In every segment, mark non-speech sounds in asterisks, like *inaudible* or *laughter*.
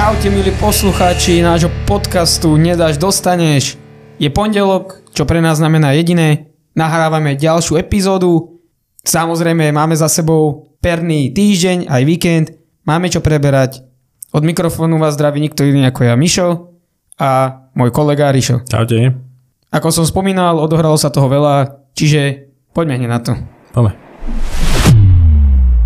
Čaute milí poslucháči nášho podcastu Nedáš dostaneš. Je pondelok, čo pre nás znamená jediné. Nahrávame ďalšiu epizódu. Samozrejme máme za sebou perný týždeň, aj víkend. Máme čo preberať. Od mikrofónu vás zdraví nikto iný ako ja, Mišo a môj kolega Rišo. Čaute. Ako som spomínal, odohralo sa toho veľa, čiže poďme hneď na to. Poďme.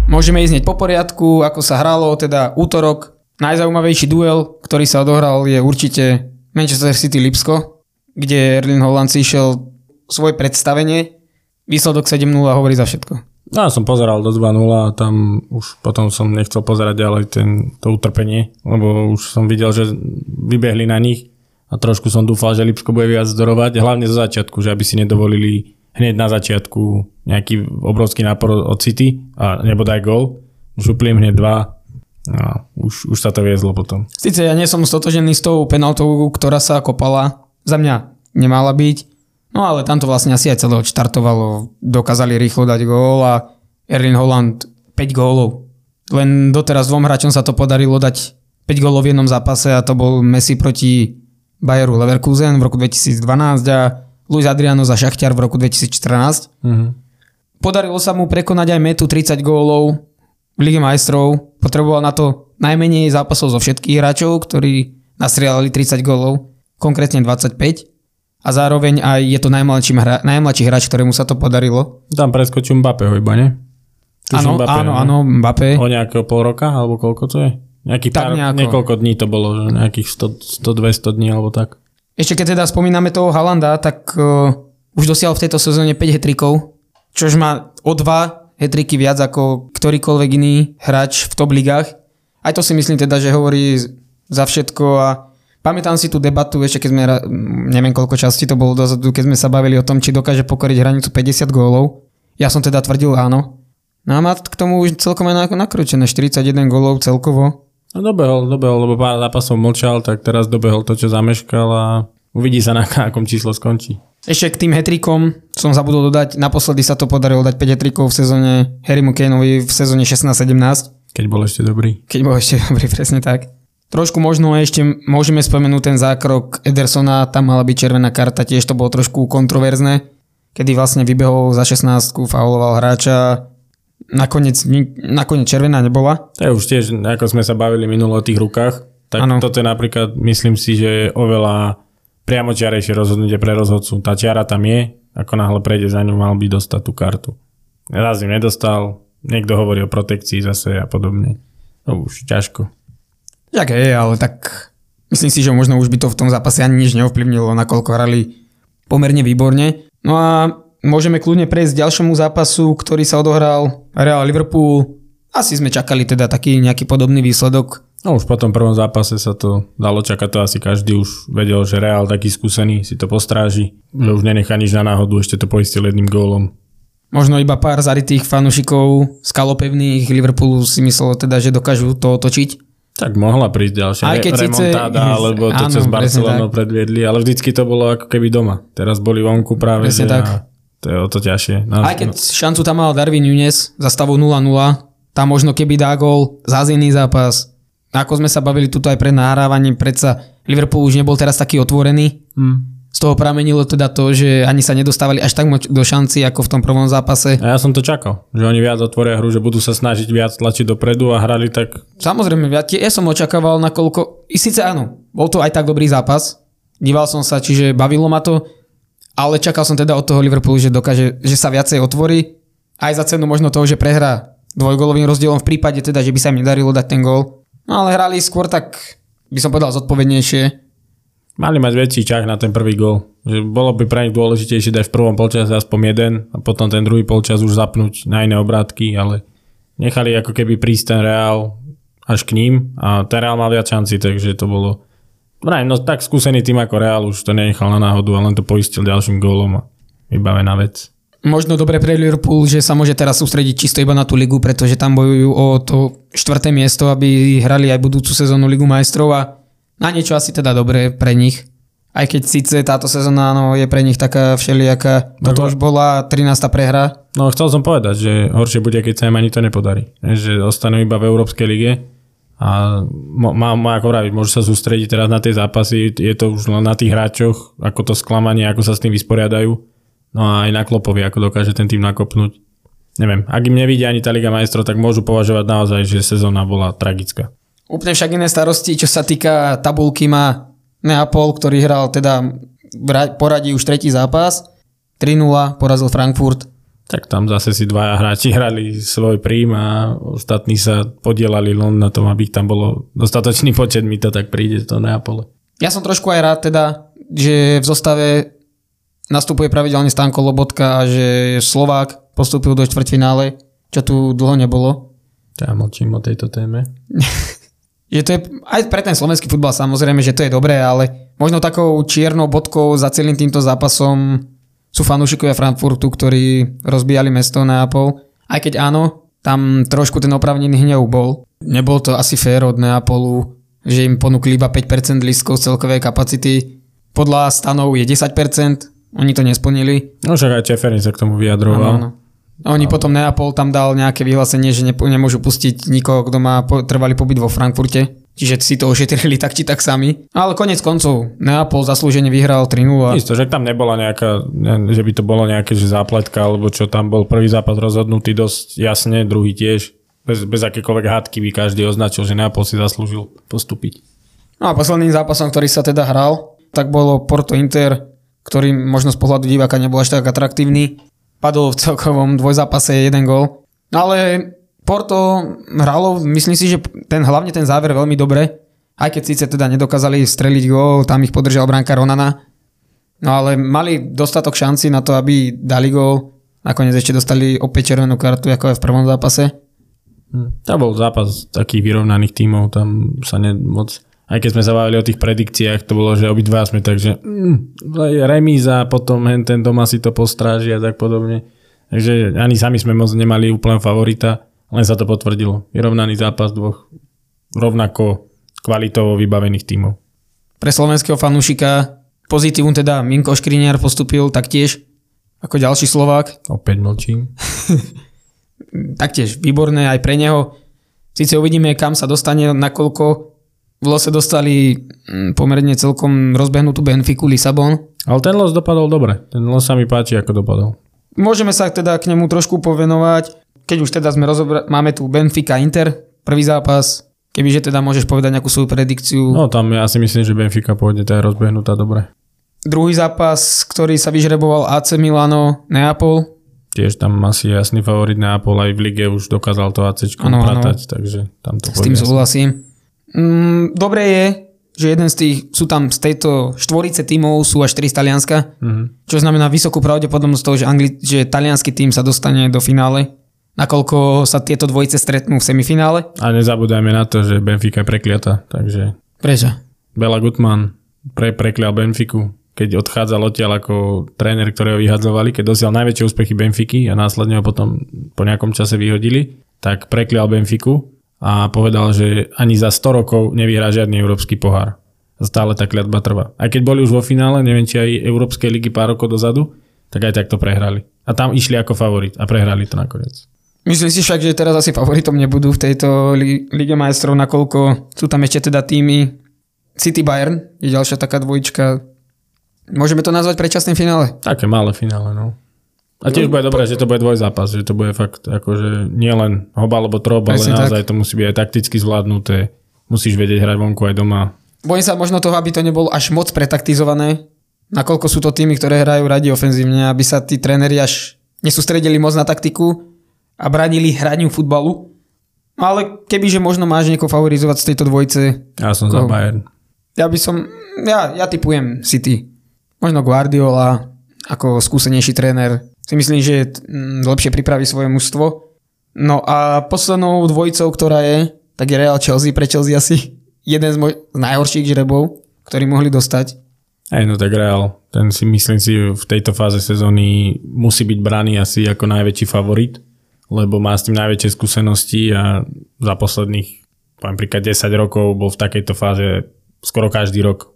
Môžeme ísť hneď po poriadku, ako sa hralo, teda útorok. Najzaujímavejší duel, ktorý sa odohral, je určite Manchester City Lipsko, kde Erling Holland si išiel svoje predstavenie. Výsledok 7-0 hovorí za všetko. No, ja som pozeral do 2-0 a tam už potom som nechcel pozerať ďalej ten, to utrpenie, lebo už som videl, že vybehli na nich a trošku som dúfal, že Lipsko bude viac zdorovať, hlavne zo začiatku, že aby si nedovolili hneď na začiatku nejaký obrovský nápor od City a nebodaj gol. Župli im hneď dva a už, už sa to viezlo potom. Sice ja nie som stotožený s tou penaltou, ktorá sa kopala. Za mňa nemala byť. No ale tam to vlastne asi aj celé odštartovalo. Dokázali rýchlo dať gól a Erling Holland 5 gólov. Len doteraz dvom hráčom sa to podarilo dať 5 gólov v jednom zápase a to bol Messi proti Bayeru Leverkusen v roku 2012 a Luis Adriano za Šachťar v roku 2014. Mhm. Podarilo sa mu prekonať aj metu 30 gólov v Lige majstrov. Potreboval na to najmenej zápasov zo všetkých hráčov, ktorí nastrieľali 30 gólov, konkrétne 25. A zároveň aj je to najmladší, hra, najmladší hráč, ktorému sa to podarilo. Tam preskočím Mbappého iba, ne? Áno, áno, ne? áno, Mbappé. O nejakého pol roka, alebo koľko to je? Nejaký Tak pár, nejako. niekoľko dní to bolo, že nejakých 100, 100 200 dní alebo tak. Ešte keď teda spomíname toho Halanda, tak uh, už dosiahol v tejto sezóne 5 hetrikov, čož má o 2 hetriky viac ako ktorýkoľvek iný hráč v top ligách. Aj to si myslím teda, že hovorí za všetko a pamätám si tú debatu, ešte keď sme, neviem koľko časti to bolo dozadu, keď sme sa bavili o tom, či dokáže pokoriť hranicu 50 gólov. Ja som teda tvrdil áno. No a má k tomu už celkom aj nak- nakrúčené 41 gólov celkovo. No dobehol, dobehol, lebo pár zápasov mlčal, tak teraz dobehol to, čo zameškal a uvidí sa na akom číslo skončí. Ešte k tým hetrikom som zabudol dodať, naposledy sa to podarilo dať 5 hetrikov v sezóne Harrymu Kaneovi v sezóne 16-17, Keď bol ešte dobrý. keď bol ešte *laughs* dobrý, presne tak. Trošku možno ešte môžeme spomenúť ten zákrok Edersona, tam mala byť červená karta, tiež to bolo trošku kontroverzné, kedy vlastne vybehol za 16 fauloval hráča, nakoniec, ni- nakoniec červená nebola. To je už tiež, ako sme sa bavili minulo o tých rukách, tak ano. toto je napríklad, myslím si, že je oveľa priamočiarejšie rozhodnutie pre rozhodcu. Tá čiara tam je, ako náhle prejde za ňu, mal by dostať tú kartu. Raz ju nedostal, niekto hovorí o protekcii zase a podobne. No už ťažko. Jak je, ale tak myslím si, že možno už by to v tom zápase ani nič neovplyvnilo, nakoľko hrali pomerne výborne. No a môžeme kľudne prejsť k ďalšomu zápasu, ktorý sa odohral Real Liverpool. Asi sme čakali teda taký nejaký podobný výsledok. No už po tom prvom zápase sa to dalo čakať, to asi každý už vedel, že Real taký skúsený si to postráži, že už nenechá nič na náhodu, ešte to poistil jedným gólom. Možno iba pár zarytých fanúšikov skalopevných Liverpoolu si myslelo teda, že dokážu to otočiť. Tak mohla prísť ďalšia Aj keď síce- remontáda, *laughs* alebo to Áno, cez presne Barcelonou predviedli, ale vždycky to bolo ako keby doma. Teraz boli vonku práve, Presne že tak. a to je o to ťažšie. No, Aj keď šancu tam mal Darwin Nunes za stavu 0-0, tam možno keby dá gól, zás iný zápas. Ako sme sa bavili tuto aj pred nahrávaním, predsa Liverpool už nebol teraz taký otvorený. hm. Z toho pramenilo teda to, že ani sa nedostávali až tak moc do šanci ako v tom prvom zápase. A ja som to čakal, že oni viac otvoria hru, že budú sa snažiť viac tlačiť dopredu a hrali tak... Samozrejme, ja, ja som očakával, nakoľko... I síce áno, bol to aj tak dobrý zápas. Díval som sa, čiže bavilo ma to. Ale čakal som teda od toho Liverpoolu, že dokáže, že sa viacej otvorí. Aj za cenu možno toho, že prehrá dvojgolovým rozdielom v prípade teda, že by sa im nedarilo dať ten gól. No ale hrali skôr tak, by som povedal, zodpovednejšie. Mali mať väčší čach na ten prvý gol. Že bolo by pre nich dôležitejšie dať v prvom polčase aspoň jeden a potom ten druhý polčas už zapnúť na iné obrátky, ale nechali ako keby prísť ten Reál až k ním a ten Reál mal viac šanci, takže to bolo... Vraj, no tak skúsený tým ako Reál už to nenechal na náhodu a len to poistil ďalším gólom a vybavená vec. Možno dobre pre Liverpool, že sa môže teraz sústrediť čisto iba na tú ligu, pretože tam bojujú o to štvrté miesto, aby hrali aj budúcu sezónu Ligu majstrov a na niečo asi teda dobré pre nich. Aj keď síce táto sezóna no, je pre nich taká všelijaká, toto už bola 13. prehra. No chcel som povedať, že horšie bude, keď sa im ani to nepodarí. Že ostanú iba v Európskej lige a má, má ako vraviť, môže sa sústrediť teraz na tie zápasy, je to už len na tých hráčoch, ako to sklamanie, ako sa s tým vysporiadajú. No a aj na Klopovi, ako dokáže ten tým nakopnúť. Neviem, ak im nevidia ani tá Liga majstrov, tak môžu považovať naozaj, že sezóna bola tragická. Úplne však iné starosti, čo sa týka tabulky má Neapol, ktorý hral teda poradí už tretí zápas. 3-0 porazil Frankfurt. Tak tam zase si dvaja hráči hrali svoj príjm a ostatní sa podielali len na tom, aby tam bolo dostatočný počet, mi to tak príde do Neapole. Ja som trošku aj rád teda, že v zostave nastupuje pravidelne Stanko Lobotka a že Slovák postúpil do štvrťfinále, čo tu dlho nebolo. Ja mlčím o tejto téme. *laughs* že to je, aj pre ten slovenský futbal samozrejme, že to je dobré, ale možno takou čiernou bodkou za celým týmto zápasom sú fanúšikovia Frankfurtu, ktorí rozbijali mesto Neapol. Aj keď áno, tam trošku ten opravnený hnev bol. Nebol to asi fér od Neapolu, že im ponúkli iba 5% lístkov z celkovej kapacity. Podľa stanov je 10%, oni to nesplnili. No však aj Čeferin sa k tomu vyjadroval. Áno, áno. Oni potom Neapol tam dal nejaké vyhlásenie, že nemôžu pustiť nikoho, kto má trvalý pobyt vo Frankfurte. Čiže si to ošetrili *laughs* tak či tak sami. Ale konec koncov, Neapol zaslúžene vyhral 3-0. Isto, že tam nebola nejaká, že by to bolo nejaké že zápletka, alebo čo tam bol prvý zápas rozhodnutý dosť jasne, druhý tiež. Bez, bez akékoľvek hádky by každý označil, že Neapol si zaslúžil postúpiť. No a posledným zápasom, ktorý sa teda hral, tak bolo Porto Inter, ktorý možno z pohľadu diváka nebol až tak atraktívny. Padol v celkovom dvojzápase jeden gol. No ale Porto hralo, myslím si, že ten, hlavne ten záver veľmi dobre, aj keď síce teda nedokázali streliť gól, tam ich podržal bránka Ronana, no ale mali dostatok šanci na to, aby dali gól, nakoniec ešte dostali opäť červenú kartu, ako aj v prvom zápase. Hm. To bol zápas takých vyrovnaných tímov, tam sa ne, moc... Aj keď sme sa bavili o tých predikciách, to bolo, že obidva sme takže mm, remíza, potom hen ten doma si to postráži a tak podobne. Takže ani sami sme moc nemali úplne favorita. Len sa to potvrdilo. Vyrovnaný zápas dvoch rovnako kvalitovo vybavených tímov. Pre slovenského fanúšika pozitívum teda Minko Škriniar postupil taktiež ako ďalší Slovák. Opäť mlčím. *laughs* taktiež výborné aj pre neho. Sice uvidíme, kam sa dostane, nakoľko v lose dostali mm, pomerne celkom rozbehnutú Benfiku Lisabon. Ale ten los dopadol dobre. Ten los sa mi páči, ako dopadol. Môžeme sa teda k nemu trošku povenovať keď už teda sme rozobra- máme tu Benfica Inter, prvý zápas, kebyže teda môžeš povedať nejakú svoju predikciu. No tam ja si myslím, že Benfica pôjde, je rozbehnutá dobre. Druhý zápas, ktorý sa vyžreboval AC Milano, Neapol. Tiež tam asi jasný favorit Neapol, aj v lige už dokázal to AC pratať, takže tam to S tým súhlasím. Mm, dobre je, že jeden z tých, sú tam z tejto štvorice tímov sú až 4 z Talianska, mm-hmm. čo znamená vysokú pravdepodobnosť toho, že, Angli- že talianský tým sa dostane do finále nakoľko sa tieto dvojice stretnú v semifinále. A nezabúdajme na to, že Benfica je prekliata, takže... Prečo? Bela Gutmann pre, preklial Benfiku, keď odchádzal odtiaľ ako tréner, ktorého vyhadzovali, keď dosial najväčšie úspechy Benfiky a následne ho potom po nejakom čase vyhodili, tak preklial Benfiku a povedal, že ani za 100 rokov nevyhrá žiadny európsky pohár. Stále tá kliatba trvá. Aj keď boli už vo finále, neviem či aj Európskej ligy pár rokov dozadu, tak aj tak to prehrali. A tam išli ako favorit a prehrali to nakoniec. Myslím si však, že teraz asi favoritom nebudú v tejto Lige majstrov, nakoľko sú tam ešte teda týmy City Bayern, je ďalšia taká dvojička. Môžeme to nazvať predčasným finále? Také malé finále, no. A tiež bude dobré, že to bude dvojzápas, že to bude fakt akože nie len hoba alebo trob, ale naozaj tak. to musí byť aj takticky zvládnuté. Musíš vedieť hrať vonku aj doma. Bojím sa možno toho, aby to nebolo až moc pretaktizované, nakoľko sú to týmy, ktoré hrajú radi ofenzívne, aby sa tí tréneri až nesústredili moc na taktiku, a bránili hraniu futbalu. Ale kebyže možno máš niekoho favorizovať z tejto dvojce. Ja som za Bayern. Ja by som, ja, ja typujem City. Možno Guardiola ako skúsenejší tréner. Si myslím, že mm, lepšie pripraví svoje mužstvo. No a poslednou dvojicou, ktorá je, tak je Real Chelsea. Pre Chelsea asi jeden z, moj- z najhorších žrebov, ktorí mohli dostať. Aj no tak Real, ten si myslím si v tejto fáze sezóny musí byť braný asi ako najväčší favorit lebo má s tým najväčšie skúsenosti a za posledných, poviem príklad 10 rokov bol v takejto fáze skoro každý rok.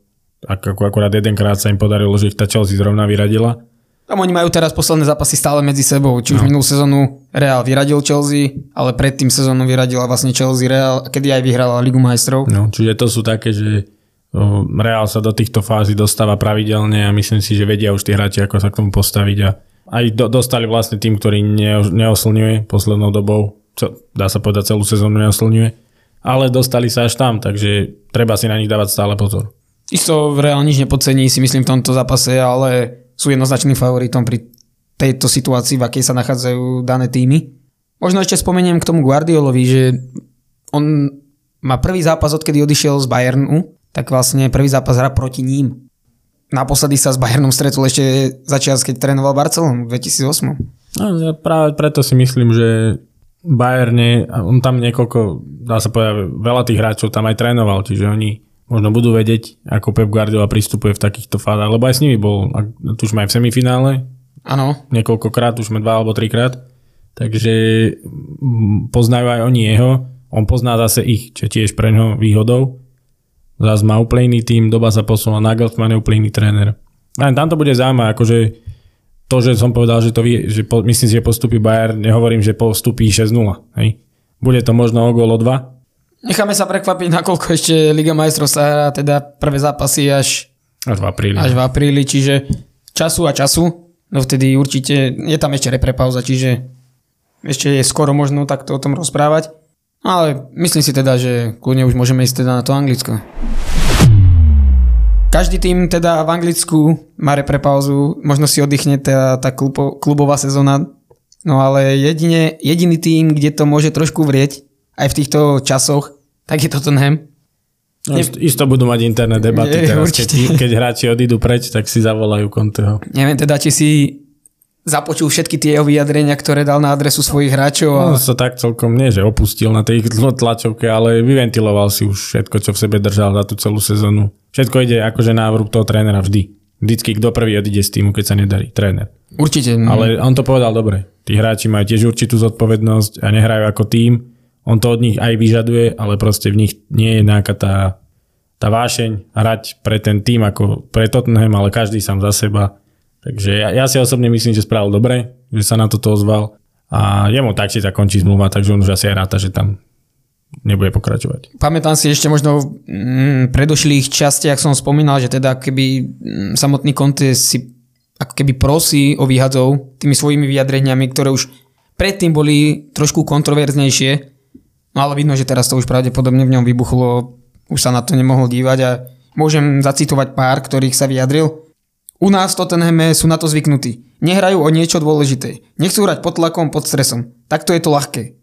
Ako akurát jedenkrát sa im podarilo, že ich tá Chelsea zrovna vyradila. Tam oni majú teraz posledné zápasy stále medzi sebou. Či už no. minulú sezónu Real vyradil Chelsea, ale predtým sezónu vyradila vlastne Chelsea Real, kedy aj vyhrala Ligu majstrov. No, čiže to sú také, že Real sa do týchto fází dostáva pravidelne a myslím si, že vedia už tí hráči, ako sa k tomu postaviť a aj do, dostali vlastne tým, ktorý ne, neoslňuje poslednou dobou, čo, dá sa povedať celú sezónu neoslňuje, ale dostali sa až tam, takže treba si na nich dávať stále pozor. Isto Real nič nepodcení si myslím v tomto zápase, ale sú jednoznačným favoritom pri tejto situácii, v akej sa nachádzajú dané týmy. Možno ešte spomeniem k tomu Guardiolovi, že on má prvý zápas, odkedy odišiel z Bayernu, tak vlastne prvý zápas hra proti ním. Naposledy sa s Bayernom stretol ešte začiat, keď trénoval Barcelonu v 2008. No, ja práve preto si myslím, že Bayerne, on tam niekoľko, dá sa povedať, veľa tých hráčov tam aj trénoval, čiže oni možno budú vedieť, ako Pep Guardiola pristupuje v takýchto fázach, lebo aj s nimi bol, tu už aj v semifinále, Áno. Niekoľkokrát, už sme dva alebo trikrát. Takže mm, poznajú aj oni jeho. On pozná zase ich, čo tiež pre ňo výhodou. Zase má úplne iný tým, doba sa posunula, Nagelsmann je úplne iný tréner. Len tam to bude zaujímavé, akože to, že som povedal, že, to vie, že po, myslím si, že postupí Bayern, nehovorím, že postupí 6-0. Hej. Bude to možno o gól o 2. Necháme sa prekvapiť, nakoľko ešte Liga majstrov sa hrá, teda prvé zápasy až, až v apríli. Až v apríli, čiže času a času. No vtedy určite je tam ešte reprepauza, čiže ešte je skoro možno takto o tom rozprávať. Ale myslím si teda, že kľudne už môžeme ísť teda na to Anglicko. Každý tým teda v Anglicku má reprepauzu, možno si oddychne tá, tá klubo, klubová sezóna, no ale jedine, jediný tým, kde to môže trošku vrieť, aj v týchto časoch, tak je Tottenham. No, ne... Isto budú mať interné debaty je, *laughs* teraz, keď, keď hráči odídu preč, tak si zavolajú Conteho. Neviem teda, či si započul všetky tie jeho vyjadrenia, ktoré dal na adresu svojich hráčov. A... No, sa tak celkom nie, že opustil na tej tlačovke, ale vyventiloval si už všetko, čo v sebe držal za tú celú sezónu. Všetko ide akože na vrúb toho trénera vždy. Vždycky kto prvý odíde z týmu, keď sa nedarí. Tréner. Určite. Ale on to povedal dobre. Tí hráči majú tiež určitú zodpovednosť a nehrajú ako tým on to od nich aj vyžaduje, ale proste v nich nie je nejaká tá, tá vášeň hrať pre ten tým ako pre Tottenham, ale každý sám za seba. Takže ja, ja si osobne myslím, že spravil dobre, že sa na toto ozval a jemu tak si tak končí zmluva, takže on už asi aj ráta, že tam nebude pokračovať. Pamätám si ešte možno v mm, predošlých častiach som spomínal, že teda keby mm, samotný Conte si ako keby prosí o výhadzov tými svojimi vyjadreniami, ktoré už predtým boli trošku kontroverznejšie, No ale vidno, že teraz to už pravdepodobne v ňom vybuchlo, už sa na to nemohol dívať a môžem zacitovať pár, ktorých sa vyjadril. U nás v Tottenhame sú na to zvyknutí. Nehrajú o niečo dôležité. Nechcú hrať pod tlakom, pod stresom. Takto je to ľahké.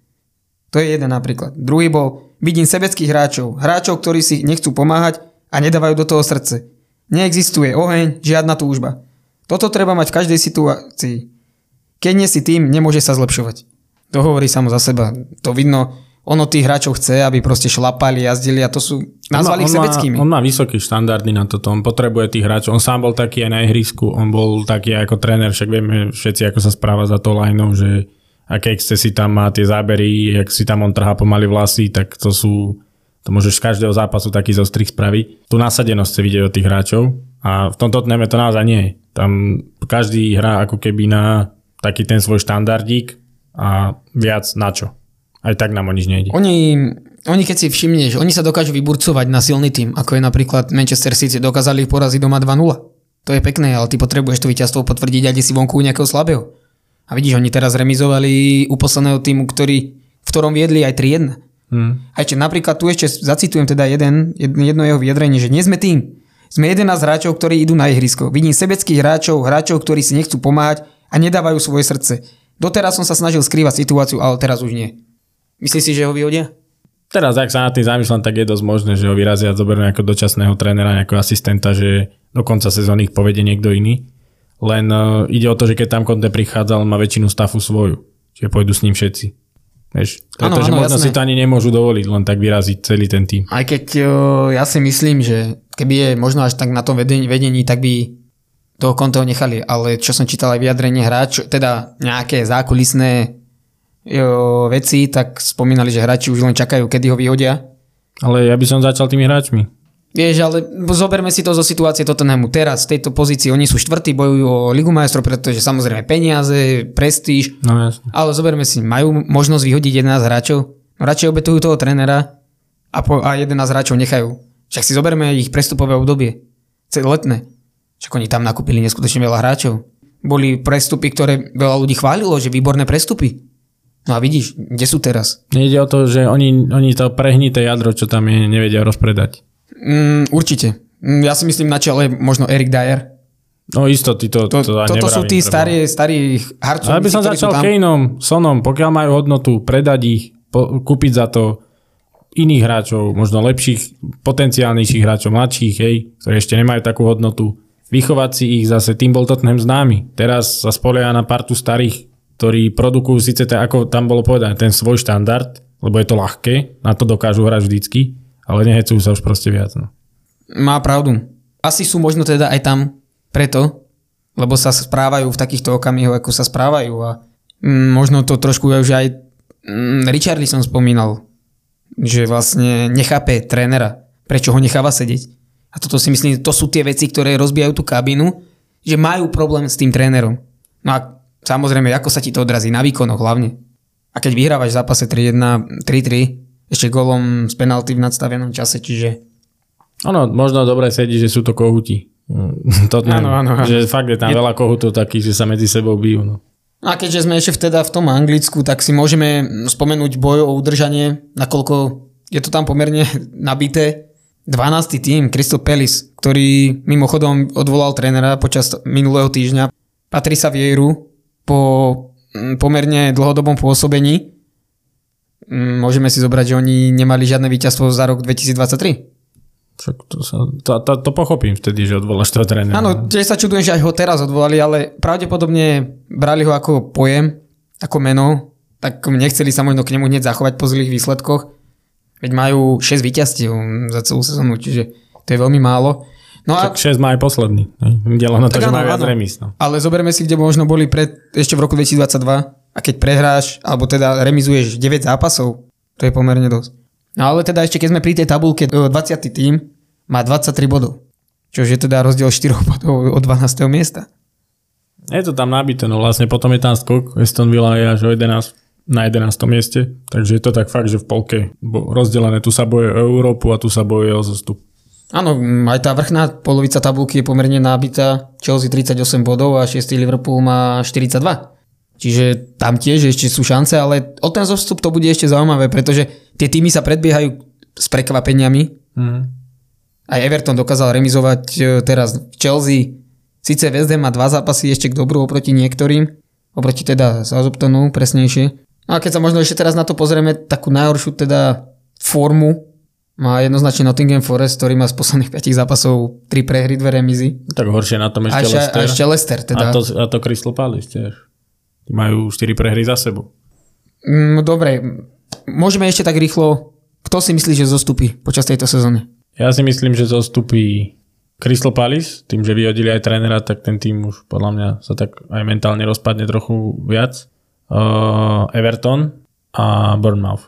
To je jeden napríklad. Druhý bol, vidím sebeckých hráčov. Hráčov, ktorí si nechcú pomáhať a nedávajú do toho srdce. Neexistuje oheň, žiadna túžba. Toto treba mať v každej situácii. Keď nie si tým, nemôže sa zlepšovať. To hovorí samo za seba. To vidno ono tých hráčov chce, aby proste šlapali, jazdili a to sú, nazvali ich sebeckými. On má vysoký štandardy na toto, on potrebuje tých hráčov, on sám bol taký aj na ihrisku, on bol taký ako tréner, však vieme všetci, ako sa správa za to lineou, že aké si tam má tie zábery, jak si tam on trhá pomaly vlasy, tak to sú, to môžeš z každého zápasu taký zostrih spraviť. Tu nasadenosť chce vidieť od tých hráčov a v tomto tneme to naozaj nie je. Tam každý hrá ako keby na taký ten svoj štandardík a viac na čo. Aj tak nám o nič nejde. Oni, oni keď si všimneš, oni sa dokážu vyburcovať na silný tým, ako je napríklad Manchester City, dokázali ich poraziť doma 2-0. To je pekné, ale ty potrebuješ to víťazstvo potvrdiť, aj si vonku nejakého slabého. A vidíš, oni teraz remizovali u posledného týmu, ktorý, v ktorom viedli aj 3-1. Hmm. A ešte napríklad tu ešte zacitujem teda jeden, jedno jeho vyjadrenie, že nie sme tým. Sme 11 hráčov, ktorí idú na ihrisko. Vidím sebeckých hráčov, hráčov, ktorí si nechcú pomáhať a nedávajú svoje srdce. Doteraz som sa snažil skrývať situáciu, ale teraz už nie. Myslíš si, že ho vyhodia? Teraz, ak sa na tým zamýšľam, tak je dosť možné, že ho vyrazia a zoberú ako dočasného trénera, nejakého asistenta, že do konca sezóny ich povedie niekto iný. Len uh, ide o to, že keď tam Conte prichádzal, má väčšinu stafu svoju. Čiže pôjdu s ním všetci. Vieš, ano, že možno jasné. si to ani nemôžu dovoliť, len tak vyraziť celý ten tým. Aj keď uh, ja si myslím, že keby je možno až tak na tom vedení, vedení tak by toho Conteho nechali, ale čo som čítal aj vyjadrenie hráč, teda nejaké zákulisné veci, tak spomínali, že hráči už len čakajú, kedy ho vyhodia. Ale ja by som začal tými hráčmi. Vieš, ale zoberme si to zo situácie Tottenhamu. Teraz v tejto pozícii oni sú štvrtí, bojujú o Ligu majstrov, pretože samozrejme peniaze, prestíž. No jasne. Ale zoberme si, majú možnosť vyhodiť 11 hráčov? Radšej obetujú toho trénera a, po, a 11 hráčov nechajú. Však si zoberme ich prestupové obdobie. Celé letné. Však oni tam nakúpili neskutočne veľa hráčov. Boli prestupy, ktoré veľa ľudí chválilo, že výborné prestupy. No a vidíš, kde sú teraz? Nejde o to, že oni, oni to prehnité jadro, čo tam je, nevedia rozpredať. Mm, určite. Mm, Ja si myslím na čele možno Erik Dyer. No isto, ty to, To, to, toto sú tí starí, starí harcovníci, Ale by som začal. Kaneom, Sonom, pokiaľ majú hodnotu, predať ich, po, kúpiť za to iných hráčov, možno lepších, potenciálnejších hráčov, mladších, hej, ktorí ešte nemajú takú hodnotu. Vychovať si ich zase, tým bol Tottenham známy. Teraz sa spolieha na partu starých, ktorí produkujú síce, tak, ako tam bolo povedané, ten svoj štandard, lebo je to ľahké, na to dokážu hrať vždycky, ale nehecujú sa už proste viac. No. Má pravdu. Asi sú možno teda aj tam preto, lebo sa správajú v takýchto okamihoch, ako sa správajú a mm, možno to trošku už aj mm, Richarlison spomínal, že vlastne nechápe trénera, prečo ho necháva sedieť. A toto si myslím, to sú tie veci, ktoré rozbijajú tú kabínu, že majú problém s tým trénerom. No a samozrejme, ako sa ti to odrazí na výkonoch hlavne. A keď vyhrávaš v zápase 3-1, 3-3, ešte golom z penalty v nadstavenom čase, čiže Ono, možno dobre sedí, že sú to kohuti. *laughs* Tottenham, Áno, áno, áno. Že fakt je tam Je- veľa kohutov takých, že sa medzi sebou bijú. No. A keďže sme ešte teda v tom Anglicku, tak si môžeme spomenúť boj o udržanie, nakoľko je to tam pomerne *laughs* nabité. 12. tým Crystal Palace, ktorý mimochodom odvolal trénera počas minulého týždňa, Patrisa Vieiru po mm, pomerne dlhodobom pôsobení. Mm, Môžeme si zobrať, že oni nemali žiadne víťazstvo za rok 2023. Však to, sa, to, to, to pochopím vtedy, že odvoláš toho trénera. Áno, tiež sa čudujem, že aj ho teraz odvolali, ale pravdepodobne brali ho ako pojem, ako meno, tak nechceli sa možno k nemu hneď zachovať po zlých výsledkoch. Veď majú 6 víťazstiev za celú sezónu, čiže to je veľmi málo. No a, Však 6 má aj posledný. Dielo na to, Tak že áno, má viac áno. remis. No. ale zoberme si, kde možno boli pred, ešte v roku 2022 a keď prehráš, alebo teda remizuješ 9 zápasov, to je pomerne dosť. No ale teda ešte keď sme pri tej tabulke, e, 20. tým má 23 bodov. Čo je teda rozdiel 4 *laughs* bodov od 12. miesta. Je to tam nabité, no vlastne potom je tam skok. Aston Villa je až o 11, na 11. mieste. Takže je to tak fakt, že v polke rozdelené. Tu sa boje o Európu a tu sa boje o zostup. Áno, mm, aj tá vrchná polovica tabulky je pomerne nabitá. Chelsea 38 bodov a 6. Liverpool má 42. Čiže tam tiež ešte sú šance, ale o ten zostup to bude ešte zaujímavé, pretože tie týmy sa predbiehajú s prekvapeniami. Mhm. Aj Everton dokázal remizovať e, teraz v Chelsea. Sice West Ham má dva zápasy ešte k dobru oproti niektorým, oproti teda Southamptonu presnejšie. No a keď sa možno ešte teraz na to pozrieme, takú najhoršiu teda formu má jednoznačne Nottingham Forest, ktorý má z posledných *laughs* 5 zápasov 3 prehry, 2 remizy. Tak horšie na tom A ešte ešte, Leicester. a ešte Leicester A teda. to, a to Crystal Palace tiež. Majú 4 prehry za sebou. Mm, dobre, môžeme ešte tak rýchlo, kto si myslí, že zostupí počas tejto sezóny? Ja si myslím, že zostupí Crystal Palace, tým, že vyhodili aj trénera, tak ten tým už podľa mňa sa tak aj mentálne rozpadne trochu viac. Uh, Everton a Bournemouth.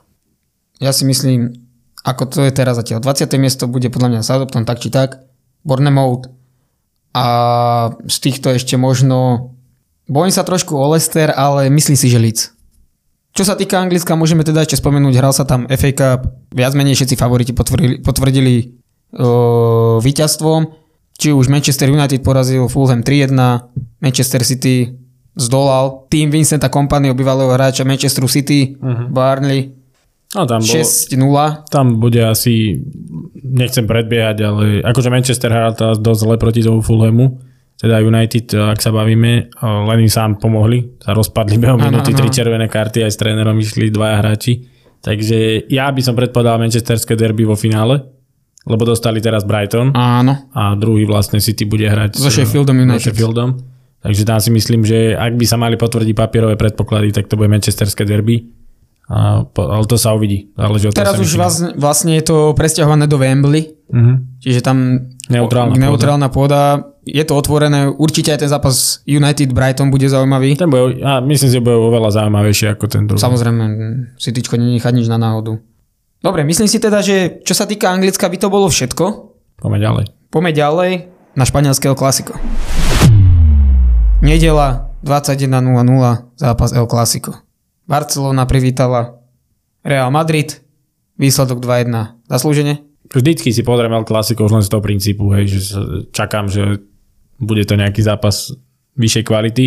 Ja si myslím, ako to je teraz zatiaľ. 20. miesto bude podľa mňa Southampton tak či tak, Bournemouth a z týchto ešte možno bojím sa trošku o Leicester, ale myslím si, že Leeds. Čo sa týka Anglicka, môžeme teda ešte spomenúť, hral sa tam FA Cup, viac menej všetci favoriti potvrdili, potvrdili o, víťazstvom. Či už Manchester United porazil Fulham 3-1, Manchester City zdolal tým Vincenta Kompany, bývalého hráča Manchesteru City, uh-huh. Barnley No tam, bol, 6-0. tam bude asi, nechcem predbiehať, ale akože Manchester hral teraz dosť zle proti tomu Fulhamu, teda United, ak sa bavíme, len im sám pomohli, sa rozpadli behom minúty, tri červené karty, aj s trénerom išli dvaja hráči. Takže ja by som predpovedal manchesterské derby vo finále, lebo dostali teraz Brighton Áno. a druhý vlastne City bude hrať So s- Sheffieldom United. Sheffieldom. Takže tam si myslím, že ak by sa mali potvrdiť papierové predpoklady, tak to bude manchesterské derby. A, po, ale to sa uvidí. Záleží Teraz už vlastne, vlastne je to presťahované do Wembley, Mhm. čiže tam Neutrálna pôda. neutrálna pôda. Je to otvorené, určite aj ten zápas United-Brighton bude zaujímavý. Ten bude, ja myslím, že bude oveľa zaujímavejší ako ten druhý. Samozrejme, Cityčko nenechať nič na náhodu. Dobre, myslím si teda, že čo sa týka Anglicka, by to bolo všetko. Poďme ďalej. Poďme ďalej na španielského klasiko. Nedela 21.00 zápas El Clasico. Barcelona privítala Real Madrid, výsledok 2-1. Zaslúžene? Vždycky si pozriem El Clasico už len z toho princípu, hej, že čakám, že bude to nejaký zápas vyššej kvality.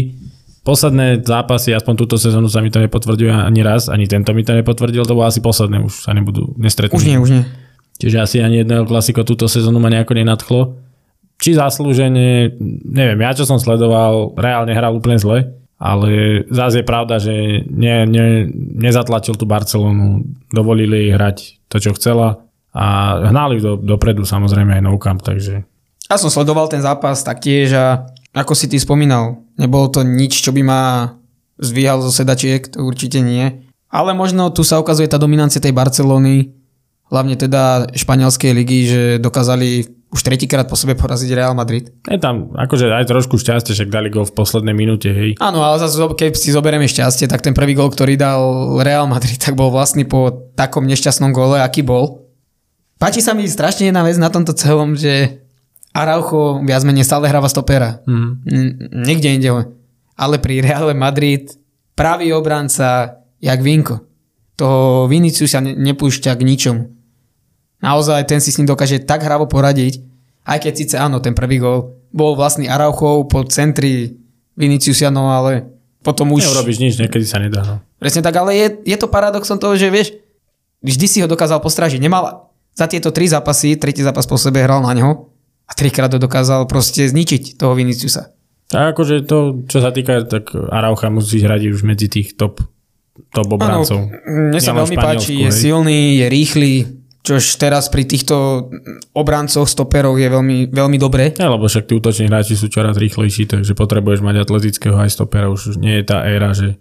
Posledné zápasy, aspoň túto sezónu sa mi to nepotvrduje ani raz, ani tento mi to nepotvrdil, to bolo asi posledné, už sa nebudú nestretnúť. Už nie, už nie. Čiže asi ani jedného klasiko túto sezónu ma nejako nenadchlo. Či zaslúžene, neviem, ja čo som sledoval, reálne hral úplne zle, ale zase je pravda, že ne, ne, nezatlačil tú Barcelonu, dovolili jej hrať to, čo chcela a hnali do, dopredu samozrejme aj no camp, takže... Ja som sledoval ten zápas taktiež a ako si ty spomínal, nebolo to nič, čo by ma zvíhal zo sedačiek, to určite nie. Ale možno tu sa ukazuje tá dominancia tej Barcelony, hlavne teda španielskej ligy, že dokázali už tretíkrát po sebe poraziť Real Madrid. Je tam akože aj trošku šťastie, však dali gol v poslednej minúte, hej. Áno, ale zase keď si zoberieme šťastie, tak ten prvý gol, ktorý dal Real Madrid, tak bol vlastný po takom nešťastnom gole, aký bol. Páči sa mi strašne jedna vec na tomto celom, že Araujo viac menej stále hráva stopera. Mm. Niekde inde. Ale pri Real Madrid pravý obranca jak Vinko. Toho Viniciu sa nepúšťa k ničomu naozaj ten si s ním dokáže tak hravo poradiť, aj keď síce áno, ten prvý gol bol vlastný Arauchov po centri Viniciusianov, ale potom už... Neurobiš nič, niekedy sa nedá. No. Presne tak, ale je, je to paradoxom toho, že vieš, vždy si ho dokázal postražiť. Nemal za tieto tri zápasy, tretí zápas po sebe hral na neho a trikrát ho dokázal proste zničiť toho Viniciusa. Tak akože to, čo sa týka, tak Araucha musí hrať už medzi tých top, top obrancov. Ano, mne sa veľmi páči, je silný, je rýchly, Čož teraz pri týchto obrancoch, stoperov je veľmi, veľmi dobré. Ja, lebo však tí útoční hráči sú čoraz rýchlejší, takže potrebuješ mať atletického aj stopera. Už nie je tá éra, že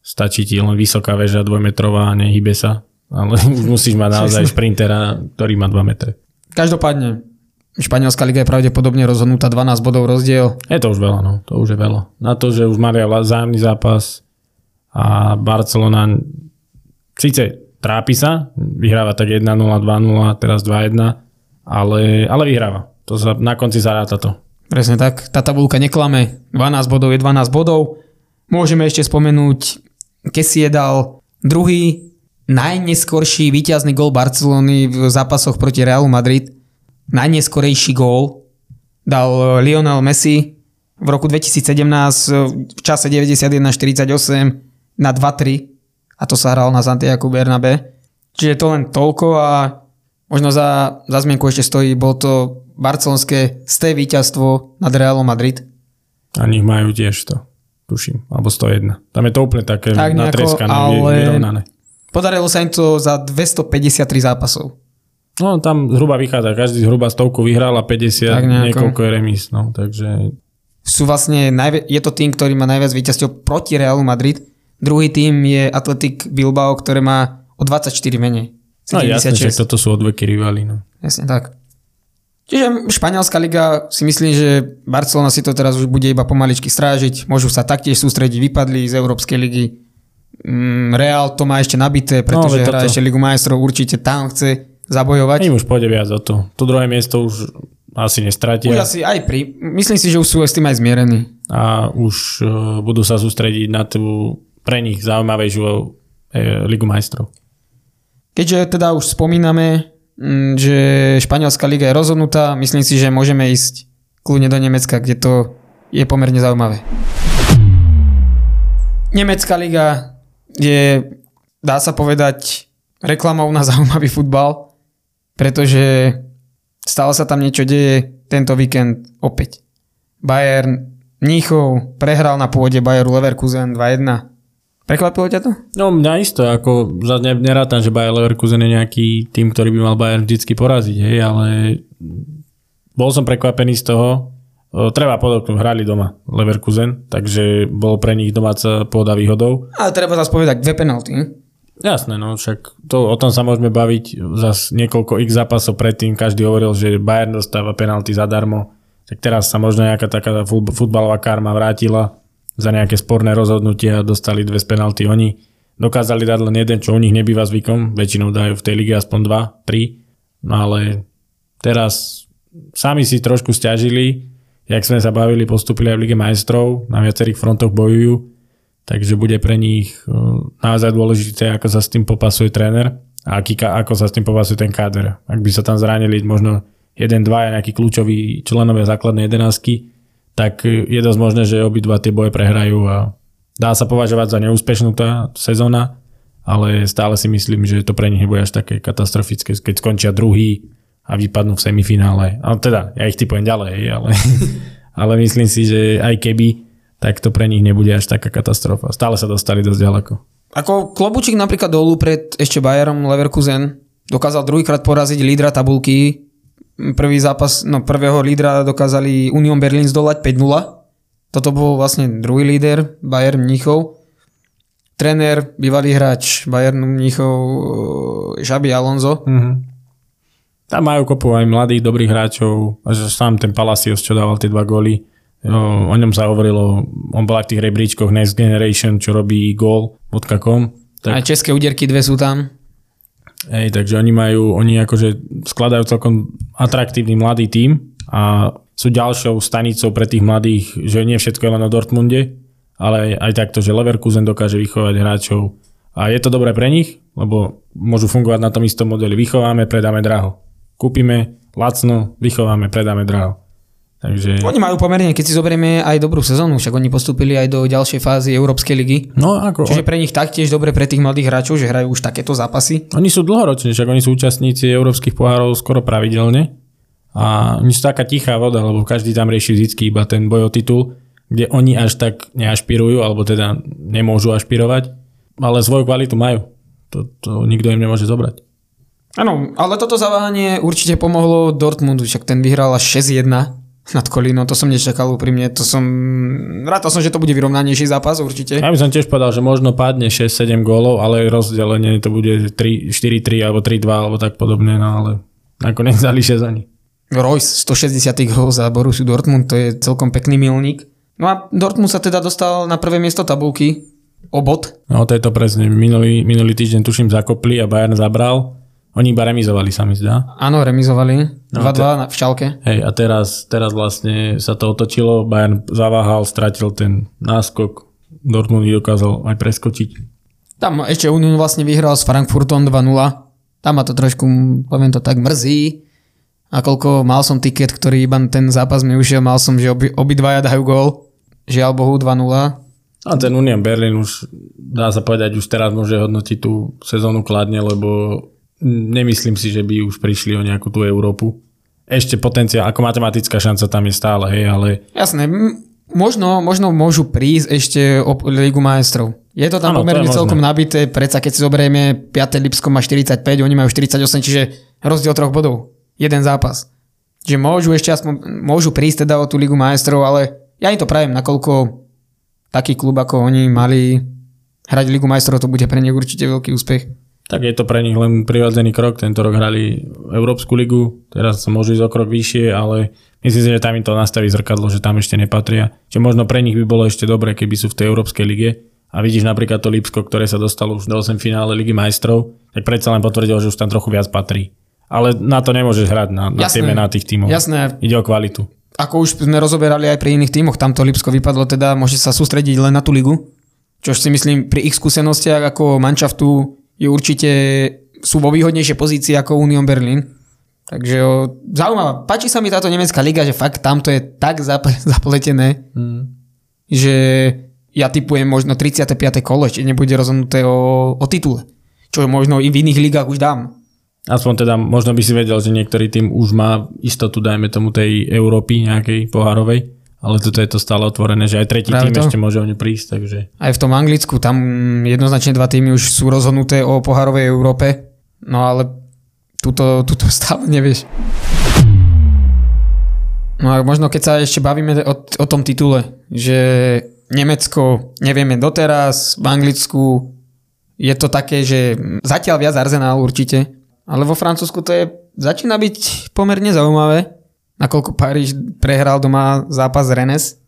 stačí ti len vysoká väža dvojmetrová a nehybe sa. Ale *laughs* už musíš mať naozaj *laughs* šprintera, ktorý má 2 metre. Každopádne, Španielská liga je pravdepodobne rozhodnutá 12 bodov rozdiel. Je to už veľa, no. To už je veľa. Na to, že už mali vzájomný zápas a Barcelona síce trápi sa, vyhráva tak 1-0, 2-0, teraz 2-1, ale, ale vyhráva. To sa na konci zaráta to. Presne tak, tá tabulka neklame, 12 bodov je 12 bodov. Môžeme ešte spomenúť, Kessie dal druhý najneskorší víťazný gól Barcelony v zápasoch proti Realu Madrid. Najneskorejší gól dal Lionel Messi v roku 2017 v čase 91-48 na 2-3 a to sa hral na Santiago Bernabe. Čiže to len toľko a možno za, za zmienku ešte stojí, bol to barcelonské sté víťazstvo nad Realom Madrid. A nich majú tiež to, tuším, alebo 101. Tam je to úplne také tak nejako, natreskané, ale vyrovnané. Podarilo sa im to za 253 zápasov. No tam zhruba vychádza, každý zhruba stovku vyhral a 50 tak niekoľko je remis, no, takže... Sú vlastne, najvi- je to tým, ktorý má najviac víťazstv proti Realu Madrid, Druhý tým je Atletic Bilbao, ktoré má o 24 menej. No jasne, že toto sú odveky rivali. No. Jasne tak. Čiže Španielská liga si myslí, že Barcelona si to teraz už bude iba pomaličky strážiť. Môžu sa taktiež sústrediť, vypadli z Európskej ligy. Mm, Real to má ešte nabité, pretože no, hrá ešte Ligu majstrov, určite tam chce zabojovať. Im už pôjde viac o to. To druhé miesto už asi nestratia. Už asi aj pri... Myslím si, že už sú s tým aj zmierení. A už uh, budú sa sústrediť na tú pre nich zaujímavejšiu Ligu majstrov. Keďže teda už spomíname, mm, že španielská liga je rozhodnutá, myslím si, že môžeme ísť kľudne do Nemecka, kde to je pomerne zaujímavé. Nemecká liga je, dá sa povedať, reklamou na *laughs* zaujímavý futbal, pretože stále sa tam niečo deje tento víkend opäť. Bayern Mníchov prehral na pôde Bayeru Leverkusen 2-1. Prekvapilo ťa to? No mňa isto, ako ne, nerátam, že Bayer Leverkusen je nejaký tým, ktorý by mal Bayern vždycky poraziť, hej, ale bol som prekvapený z toho. O, treba podotknúť, hrali doma Leverkusen, takže bol pre nich domáca pôda výhodou. Ale treba zase povedať dve penalty. Jasné, no však to, o tom sa môžeme baviť zase niekoľko x zápasov predtým. Každý hovoril, že Bayern dostáva penalty zadarmo. Tak teraz sa možno nejaká taká futbalová karma vrátila za nejaké sporné rozhodnutia dostali dve z penalty oni. Dokázali dať len jeden, čo u nich nebýva zvykom. Väčšinou dajú v tej lige aspoň dva, tri. No ale teraz sami si trošku stiažili, jak sme sa bavili, postupili aj v Lige majstrov, na viacerých frontoch bojujú, takže bude pre nich e, naozaj dôležité, ako sa s tým popasuje tréner a aký, ako sa s tým popasuje ten káder. Ak by sa tam zranili možno jeden, dva nejakí kľúčoví členovia základnej jedenáctky, tak je dosť možné, že obidva tie boje prehrajú a dá sa považovať za neúspešnú tá sezóna, ale stále si myslím, že to pre nich nebude až také katastrofické, keď skončia druhý a vypadnú v semifinále. Ale teda, ja ich typujem ďalej, ale, *laughs* ale myslím si, že aj keby, tak to pre nich nebude až taká katastrofa. Stále sa dostali dosť ďaleko. Ako klobučík napríklad dolu pred ešte Bayerom Leverkusen dokázal druhýkrát poraziť lídra tabulky. Prvý zápas, no prvého lídra dokázali Union Berlin zdolať 5-0. Toto bol vlastne druhý líder Bayern Mníchov tréner, bývalý hráč Bayernu Mníchov, Žabi Alonso. Mm-hmm. Tam majú kopu aj mladých, dobrých hráčov, že sám ten Palacios, čo dával tie dva góly, o, o ňom sa hovorilo, on bol aj v tých rebríčkoch Next Generation, čo robí gol.com. Tak... Aj české úderky dve sú tam. Hej, takže oni majú, oni akože skladajú celkom atraktívny mladý tím a sú ďalšou stanicou pre tých mladých, že nie všetko je len o Dortmunde, ale aj takto, že Leverkusen dokáže vychovať hráčov a je to dobré pre nich, lebo môžu fungovať na tom istom modeli. Vychováme, predáme draho. Kúpime lacno, vychováme, predáme draho. Takže... Oni majú pomerne, keď si zoberieme aj dobrú sezónu, však oni postupili aj do ďalšej fázy Európskej ligy. No, ako... Čiže pre nich taktiež dobre pre tých mladých hráčov, že hrajú už takéto zápasy. Oni sú dlhoroční, však oni sú účastníci európskych pohárov skoro pravidelne. A oni sú taká tichá voda, lebo každý tam rieši vždy iba ten boj o titul kde oni až tak neašpirujú, alebo teda nemôžu ašpirovať, ale svoju kvalitu majú. To, to nikto im nemôže zobrať. Áno, ale toto zaváhanie určite pomohlo Dortmundu, však ten vyhral až 6-1 nad Kolíno, to som nečakal úprimne, to som, rátal som, že to bude vyrovnanejší zápas určite. Ja by som tiež povedal, že možno padne 6-7 gólov, ale rozdelenie to bude 4-3 alebo 3-2 alebo tak podobne, no ale nakoniec dali 6 ani. Royce 160 gól za Borussia Dortmund, to je celkom pekný milník. No a Dortmund sa teda dostal na prvé miesto tabulky o bod. No to je to presne. Minulý, minulý týždeň tuším zakopli a Bayern zabral. Oni iba remizovali sa mi zdá. Áno, remizovali. 2-2 no, te... v šalke. Hej, a teraz, teraz vlastne sa to otočilo. Bayern zaváhal, stratil ten náskok. Dortmund dokázal aj preskočiť. Tam ešte Union vlastne vyhral s Frankfurtom 2-0. Tam ma to trošku, poviem to tak, mrzí. A koľko mal som tiket, ktorý iba ten zápas mi ušiel, mal som, že obi, obidvaja dajú gól. Žiaľ Bohu 2-0. A ten Union Berlin už, dá sa povedať, už teraz môže hodnotiť tú sezónu kladne, lebo nemyslím si, že by už prišli o nejakú tú Európu. Ešte potenciál, ako matematická šanca tam je stále, hej, ale... Jasné, možno, možno môžu prísť ešte o Ligu majstrov. Je to tam ano, pomerne to celkom nabité, predsa keď si zoberieme 5. Lipsko má 45, oni majú 48, čiže rozdiel troch bodov. Jeden zápas. Že môžu ešte aspoň, môžu prísť teda o tú Ligu majstrov, ale ja im to prajem, nakoľko taký klub ako oni mali hrať Ligu majstrov, to bude pre nich určite veľký úspech. Tak je to pre nich len prirodzený krok. Tento rok hrali Európsku ligu, teraz sa môžu ísť o krok vyššie, ale myslím si, že tam im to nastaví zrkadlo, že tam ešte nepatria. Čiže možno pre nich by bolo ešte dobre, keby sú v tej Európskej lige. A vidíš napríklad to Lipsko, ktoré sa dostalo už do 8 finále Ligy majstrov, tak predsa len potvrdil, že už tam trochu viac patrí. Ale na to nemôžeš hrať, na, na tie mená tých tímov. Jasné. Ide o kvalitu ako už sme rozoberali aj pri iných tímoch, tamto Lipsko vypadlo, teda môže sa sústrediť len na tú ligu. Čo si myslím, pri ich skúsenostiach ako manšaftu je určite sú vo výhodnejšej pozícii ako Union Berlin. Takže o, zaujímavá. Páči sa mi táto nemecká liga, že fakt tamto je tak zap- *laughs* zapletené, mm. že ja typujem možno 35. kolo, ešte nebude rozhodnuté o, o titule. Čo možno i v iných ligách už dám. Aspoň teda možno by si vedel, že niektorý tým už má istotu, dajme tomu tej Európy nejakej pohárovej, ale toto je to stále otvorené, že aj tretí Práve tým to? ešte môže o ňu prísť. Takže... Aj v tom Anglicku, tam jednoznačne dva týmy už sú rozhodnuté o pohárovej Európe, no ale tuto, tuto stále nevieš. No a možno keď sa ešte bavíme o, o tom titule, že Nemecko nevieme doteraz, v Anglicku je to také, že zatiaľ viac Arsenal určite, ale vo Francúzsku to je, začína byť pomerne zaujímavé, nakoľko Paríž prehral doma zápas Rennes.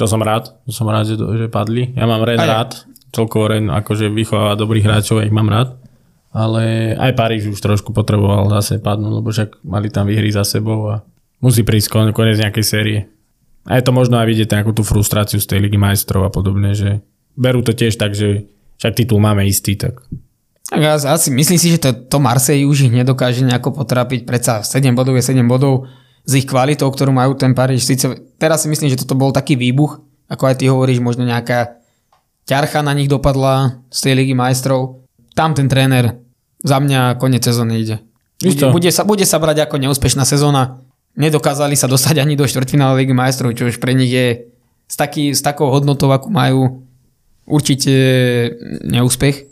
To som rád, to som rád, že, že padli. Ja mám Ren rád, celkovo Ren akože vychováva dobrých hráčov, ja ich mám rád. Ale aj Paríž už trošku potreboval zase padnúť, lebo však mali tam výhry za sebou a Musí prísť kon- koniec nejakej série. A je to možno aj vidieť nejakú tú frustráciu z tej ligy majstrov a podobne, že berú to tiež tak, že však titul máme istý, tak Tak asi myslím si, že to, to Marseille už ich nedokáže nejako potrapiť. Predsa 7 bodov je 7 bodov s ich kvalitou, ktorú majú ten Paríž. Sice teraz si myslím, že toto bol taký výbuch, ako aj ty hovoríš, možno nejaká ťarcha na nich dopadla z tej ligy majstrov. Tam ten tréner za mňa koniec sezóny ide. Bude, bude, sa, bude sa brať ako neúspešná sezóna. Nedokázali sa dostať ani do štvrťfinále ligy majstrov, čo už pre nich je s, taký, s takou hodnotou, akú majú, určite neúspech.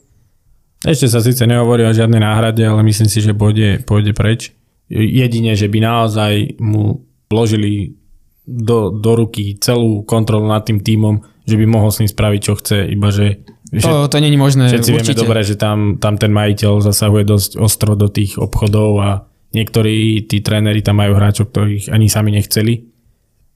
Ešte sa síce nehovorí o žiadnej náhrade, ale myslím si, že pôjde, pôjde preč. Jedine, že by naozaj mu vložili do, do ruky celú kontrolu nad tým tímom, že by mohol s ním spraviť, čo chce, iba že, že To, to není možné. všetci vieme určite. dobre, že tam, tam ten majiteľ zasahuje dosť ostro do tých obchodov a niektorí tí tréneri tam majú hráčov, ktorých ani sami nechceli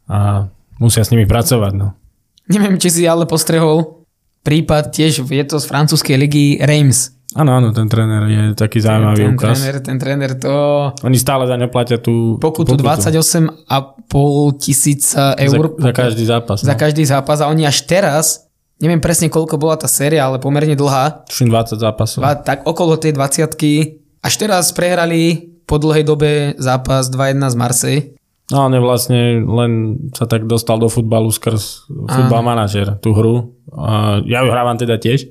a musia s nimi pracovať. No. Neviem, či si ale postrehol prípad tiež, je to z francúzskej ligy Reims. Áno, áno, ten tréner je taký zaujímavý ten úkaz. tréner, ten tréner to Oni stále za ňo platia tú pokutu 28,5 tisíca eur Za, za každý zápas. za No. každý zápas a oni až teraz, neviem presne koľko bola tá séria, ale pomerne dlhá, Tuším 20 zápasov. dva, tak okolo tej 20 až teraz prehrali po dlhej dobe zápas 2-1 z Marseille. No on je vlastne len sa tak dostal do futbalu skrz futbal manažer, tú hru. Ja ju hrávam teda tiež,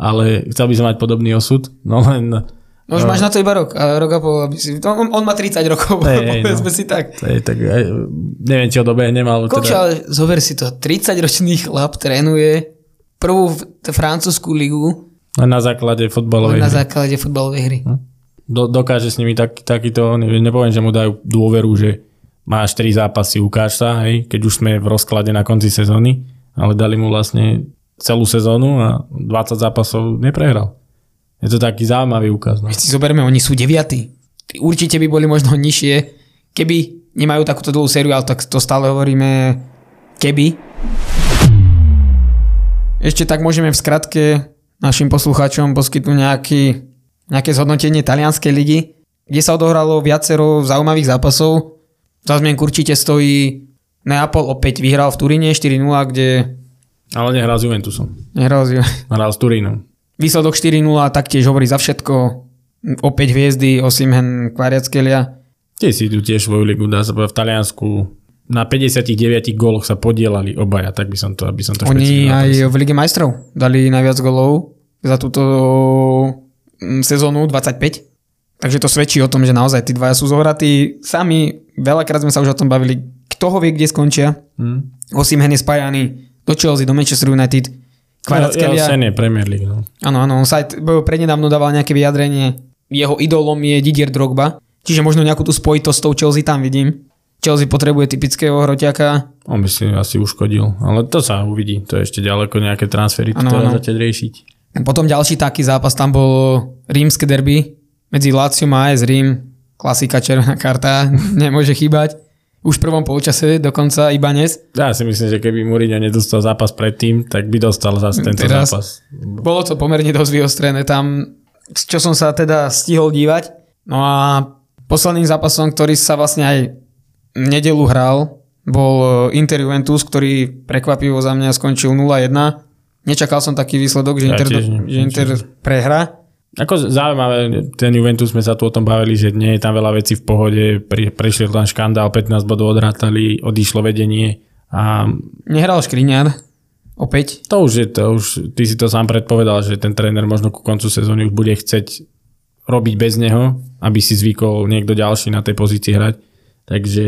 ale chcel by som mať podobný osud, no len No už máš na to iba rok, a rok a pol, aby si, on, on má 30 rokov, Hej, hej, *laughs* no. povedzme si tak. je tak, aj, neviem, či ho dobehnem, ale Koľko, teda, ale zober si to, 30-ročný chlap trénuje prvú francúzskú ligu na základe futbalovej na hry. základe futbalovej hry. Do, dokáže s nimi tak, takýto, ne- nepoviem, že mu dajú dôveru, že máš 3 zápasy, ukáž sa, hej, keď už sme v rozklade na konci sezóny, ale dali mu vlastne celú sezónu a 20 zápasov neprehral. Je to taký zaujímavý úkaz. No. Si zoberme, oni sú deviatí. Určite by boli možno nižšie, keby nemajú takúto dlhú sériu, ale tak to stále hovoríme keby. Ešte tak môžeme v skratke našim poslucháčom poskytnúť nejaký, nejaké zhodnotenie talianskej ligy, kde sa odohralo viacero zaujímavých zápasov. Za zmienku určite stojí Neapol opäť vyhral v Turíne 4-0, kde Ale nehral s Juventusom. nehral z- Hral s Turínom. Výsledok 4-0 taktiež hovorí za všetko. Opäť hviezdy, Osimhen, Kvariackelia. Tie si idú tiež svoju ligu, dá sa povedať v Taliansku. Na 59 góloch sa podielali obaja, tak by som to, aby som to Oni aj v Lige majstrov dali najviac golov za túto mm, sezónu 25. Takže to svedčí o tom, že naozaj tí dvaja sú zohratí. Sami, veľakrát sme sa už o tom bavili, kto ho vie, kde skončia. Hm? Osimhen je spájaný do Chelsea, do Manchester United. Ja, ja, Kvaratskhelia. sen je Premier League. No. Áno, áno, on sa aj prednedávno dával nejaké vyjadrenie. Jeho idolom je Didier Drogba. Čiže možno nejakú tú spojitosť s tou Chelsea tam vidím. Chelsea potrebuje typického hroťaka. On by si asi uškodil, ale to sa uvidí. To je ešte ďaleko nejaké transfery, to treba začať riešiť. Potom ďalší taký zápas, tam bol rímske derby medzi Láciom a AS Rím. Klasika červená karta, *laughs* nemôže chýbať. Už v prvom polčase, dokonca iba dnes. Ja si myslím, že keby Mourinho nedostal zápas predtým, tak by dostal zase tento Teraz. zápas. Bolo to pomerne dosť vyostrené tam, čo som sa teda stihol dívať. No a posledným zápasom, ktorý sa vlastne aj nedelu hral, bol Inter Juventus, ktorý prekvapivo za mňa skončil 0-1. Nečakal som taký výsledok, že Ja Inter, tiež že Inter prehra. Ako zaujímavé, ten Juventus sme sa tu o tom bavili, že nie je tam veľa vecí v pohode, pri, prešiel tam škandál, 15 bodov odrátali, odišlo vedenie a Nehral Škriňar, opäť. to už je to, už ty si to sám predpovedal, že ten tréner možno ku koncu sezóny už bude chceť robiť bez neho, aby si zvykol niekto ďalší na tej pozícii hrať. Takže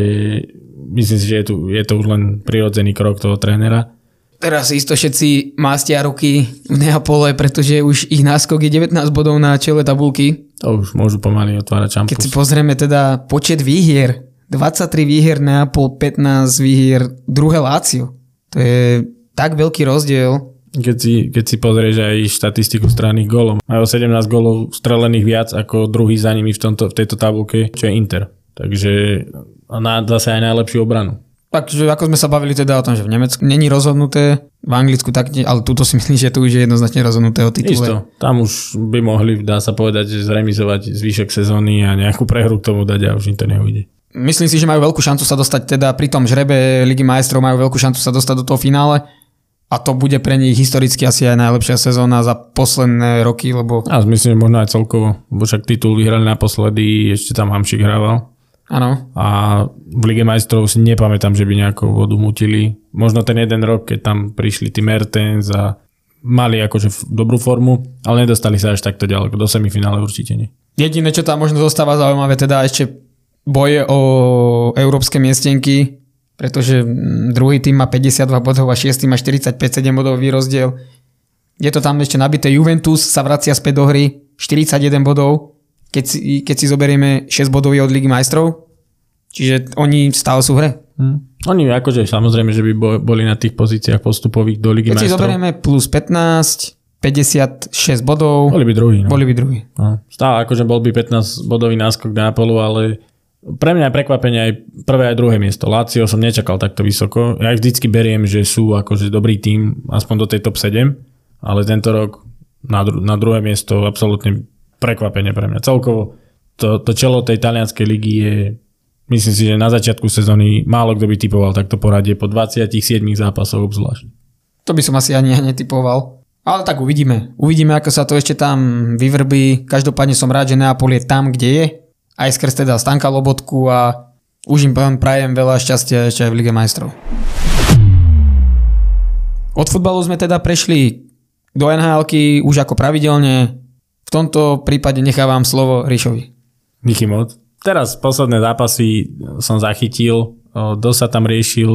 myslím si, že je, tu, je to už len prirodzený krok toho trénera. Teraz isto všetci mástia ruky v Neapole, pretože už ich náskok je 19 bodov na čele tabulky. To už môžu pomaly otvárať Keď si pozrieme teda počet výhier, 23 výhier Neapol, 15 výhier druhé Lácio. To je tak veľký rozdiel. Keď si, keď si pozrieš aj štatistiku stranných gólov, majú 17 gólov strelených viac ako druhý za nimi v, tomto, v tejto tabulke, čo je Inter. Takže na, zase aj najlepšiu obranu. Takže ako sme sa bavili teda o tom, že v Nemecku není rozhodnuté, v Anglicku tak, ale tuto si *laughs* myslím, že tu už je jednoznačne rozhodnuté o titule. Isto, tam už by mohli, dá sa povedať, že zremizovať zvyšok sezóny a nejakú prehru k tomu dať a už im to neujde. myslím si, že majú veľkú šancu sa dostať, teda pri tom žrebe Ligy majstrov majú veľkú šancu sa dostať do toho finále a to bude pre nich historicky asi aj najlepšia sezóna za posledné roky, lebo... A myslím, že možno aj celkovo, lebo však titul vyhrali naposledy, ešte tam Hamšik hrával. Áno. A v Lige majstrov si nepamätám, že by nejakú vodu mutili. Možno ten jeden rok, keď tam prišli tí Mertens a mali akože dobrú formu, ale nedostali sa až takto ďaleko. Do semifinále určite nie. Jediné, čo tam možno zostáva zaujímavé, teda ešte boje o európske miestenky, pretože mm, druhý tým má 52 bodov a 6 má 45-7 bodový rozdiel. Je to tam ešte nabité. Juventus sa vracia späť do hry, 41 bodov, keď si, keď si zoberieme 6 bodov od Ligy majstrov. Čiže oni stále sú v hre. Hmm. Oni akože samozrejme, že by boli na tých pozíciách postupových do Ligy Keď majstrov. si zoberieme plus 15, 56 bodov. Boli by druhý. No. Boli by druhý. No. Stále akože bol by 15 bodový náskok na Apollo, ale pre mňa je prekvapenie aj prvé aj druhé miesto. Lazio som nečakal takto vysoko. Ja ich vždycky beriem, že sú akože dobrý tým, aspoň do tej top 7, ale tento rok na, dru- na druhé miesto absolútne prekvapenie pre mňa. Celkovo to, to čelo tej talianskej ligy je myslím si, že na začiatku sezóny málo kto by typoval takto poradie po 27 zápasoch obzvlášť. To by som asi ani netypoval. Ale tak uvidíme. Uvidíme, ako sa to ešte tam vyvrbí. Každopádne som rád, že Neapol je tam, kde je aj skrz teda Stanka Lobotku a už im prajem veľa šťastia ešte aj v Lige majstrov. Od futbalu sme teda prešli do nhl už ako pravidelne. Tomto prípade nechávam slovo Ríšovi. Díky moc. Teraz posledné zápasy som zachytil. Dosť sa tam riešil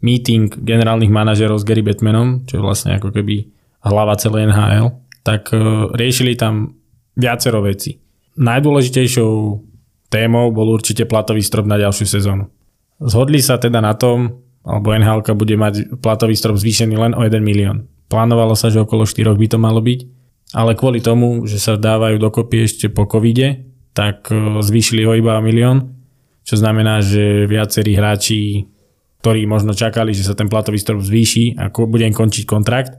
meeting generálnych manažerov s Gary Batmanom, čo je vlastne ako keby hlava celej NHL. Tak riešili tam viacero veci najdôležitejšou témou bol určite platový strop na ďalšiu sezónu. Zhodli sa teda na tom, alebo NHL bude mať platový strop zvýšený len o 1 milión. Plánovalo sa, že okolo 4 by to malo byť, ale kvôli tomu, že sa dávajú dokopy ešte po covide, tak e, zvýšili ho iba milión, čo znamená, že viacerí hráči, ktorí možno čakali, že sa ten platový strop zvýši, ako bude im končiť kontrakt,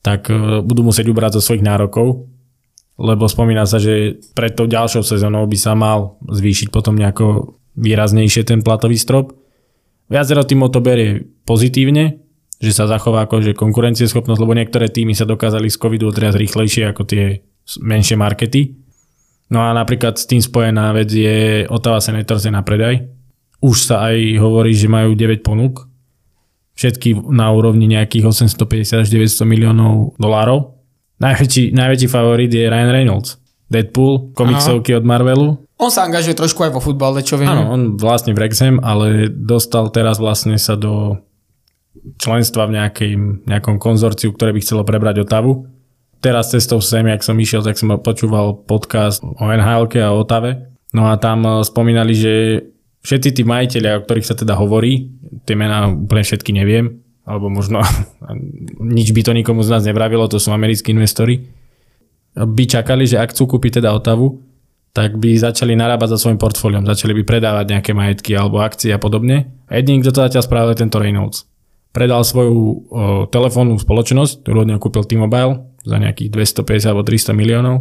tak e, budú musieť ubrať zo svojich nárokov lebo spomína sa, že pred tou ďalšou sezónou by sa mal zvýšiť potom nejako výraznejšie ten platový strop. Viacero týmov to berie pozitívne, že sa zachová akože konkurencieschopnosť, lebo niektoré týmy sa dokázali z covidu otriať rýchlejšie ako tie menšie markety. No a napríklad s tým spojená vec je Ottawa Senators na predaj. Už sa aj hovorí, že majú 9 ponúk. Všetky na úrovni nejakých 850 až 900 miliónov dolárov Najväčší, najväčší favorit je Ryan Reynolds. Deadpool, komiksovky od Marvelu. On sa angažuje trošku aj vo futbale, čo viem. Áno, on vlastne v Rexham, ale dostal teraz vlastne sa do členstva v nejakej, nejakom konzorciu, ktoré by chcelo prebrať Otavu. Teraz cestou sem, jak som išiel, tak som počúval podcast o nhl a o Otave. No a tam eh, spomínali, že všetci tí majiteľia, o ktorých sa teda hovorí, tie mená úplne všetky neviem, alebo možno *laughs* nič by to nikomu z nás nevravilo, to sú americkí investori, by čakali, že ak chcú kúpiť teda Otavu, tak by začali narábať za svojim portfóliom, začali by predávať nejaké majetky alebo akcie a podobne. A jediný, kto to zatiaľ spravil, je tento Reynolds. Predal svoju o, telefónnu spoločnosť, ktorú od neho kúpil T-Mobile za nejakých 250 alebo 300 miliónov.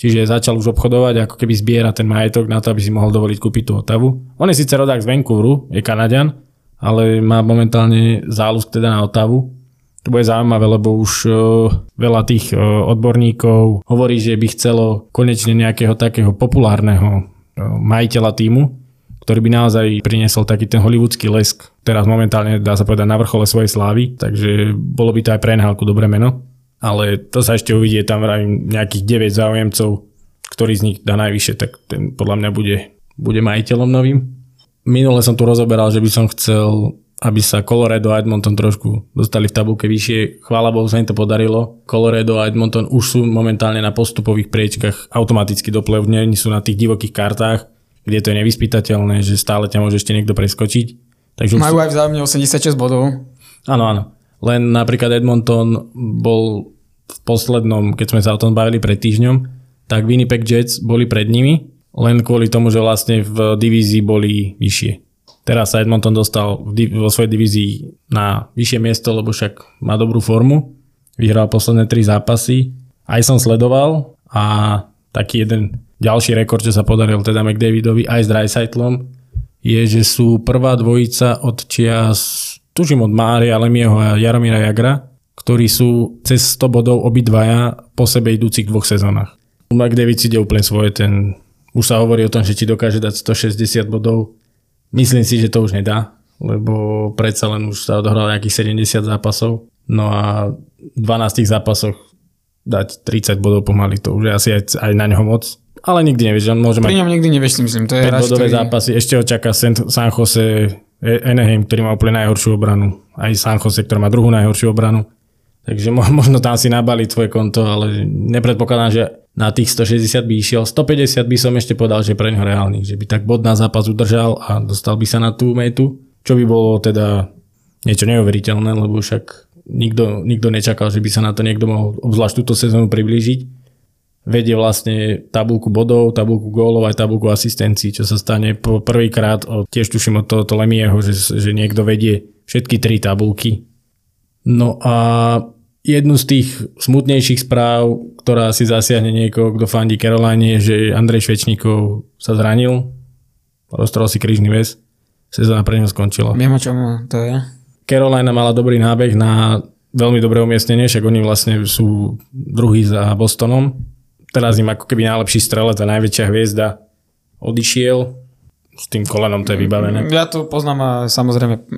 Čiže začal už obchodovať, ako keby zbiera ten majetok na to, aby si mohol dovoliť kúpiť tú Otavu. On je síce rodák z Vancouveru, je Kanadian, ale má momentálne záľusk teda na Otavu. To bude zaujímavé, lebo už uh, veľa tých uh, odborníkov hovorí, že by chcelo konečne nejakého takého populárneho uh, majiteľa týmu, ktorý by naozaj priniesol taký ten hollywoodský lesk. Teraz momentálne dá sa povedať na vrchole svojej slávy, takže bolo by to aj pre NHL dobré meno. Ale to sa ešte uvidie, tam vravím nejakých 9 záujemcov, ktorý z nich dá najvyššie, tak ten podľa mňa bude, bude majiteľom novým. Minule som tu rozoberal, že by som chcel, aby sa Colorado a Edmonton trošku dostali v tabulke vyššie. Chvála Bohu sa im to podarilo. Colorado a Edmonton už sú momentálne na postupových priečkach automaticky do play sú na tých divokých kartách, kde to je nevyspytateľné, že stále ťa môže ešte niekto preskočiť. Takže Majú sú... aj vzájomne 86 bodov. Áno, áno. Len napríklad Edmonton bol v poslednom, keď sme sa o tom bavili pred týždňom, tak Winnipeg Jets boli pred nimi len kvôli tomu, že vlastne v divízii boli vyššie. Teraz sa Edmonton dostal vo svojej divízii na vyššie miesto, lebo však má dobrú formu. Vyhral posledné tri zápasy. Aj som sledoval a taký jeden ďalší rekord, čo sa podaril teda McDavidovi aj s Dreisaitlom, je, že sú prvá dvojica od čias, tužím od Mária Lemieho a Jaromíra Jagra, ktorí sú cez 100 bodov obidvaja po sebe idúcich dvoch sezónach. McDavid ide úplne svoje, ten, už sa hovorí o tom, že ti dokáže dať 160 bodov. Myslím si, že to už nedá, lebo predsa len už sa odohral nejakých 70 zápasov. No a v 12 zápasoch dať 30 bodov pomaly, to už je asi aj, aj na neho moc. Ale nikdy nevieš, on môže Pri ňom nikdy nevieš, si myslím. To je 5 bodové ktorý... zápasy. Ešte ho čaká San Jose Anaheim, ktorý má úplne najhoršiu obranu. Aj San Jose, ktorý má druhú najhoršiu obranu. Takže *laughs* možno tam si nabaliť svoje konto, ale nepredpokladám, že na tých 160 by išiel. 150 by som ešte povedal, že pre ňo reálny. Že by tak bod na zápas udržal a dostal by sa na tú metu. Čo by bolo teda niečo neuveriteľné, lebo však nikto, nikto nečakal, že by sa na to niekto mohol obzvlášť túto sezónu priblížiť vedie vlastne tabulku bodov, tabulku gólov aj tabulku asistencií, čo sa stane po prvýkrát, tiež tuším od tohoto Lemieho, že, že niekto vedie všetky tri tabulky. No a jednu z tých smutnejších správ, ktorá si zasiahne niekoho, kto fandí Caroline, je, že Andrej Švečníkov sa zranil, roztrhol si krížny väz, sezóna pre neho skončila. Viem, o čom to je. Carolina mala dobrý nábeh na veľmi dobré umiestnenie, však oni vlastne sú druhý za Bostonom teraz im ako keby najlepší strelec a najväčšia hviezda odišiel, s tým kolenom to je vybavené. Ja to poznám a samozrejme,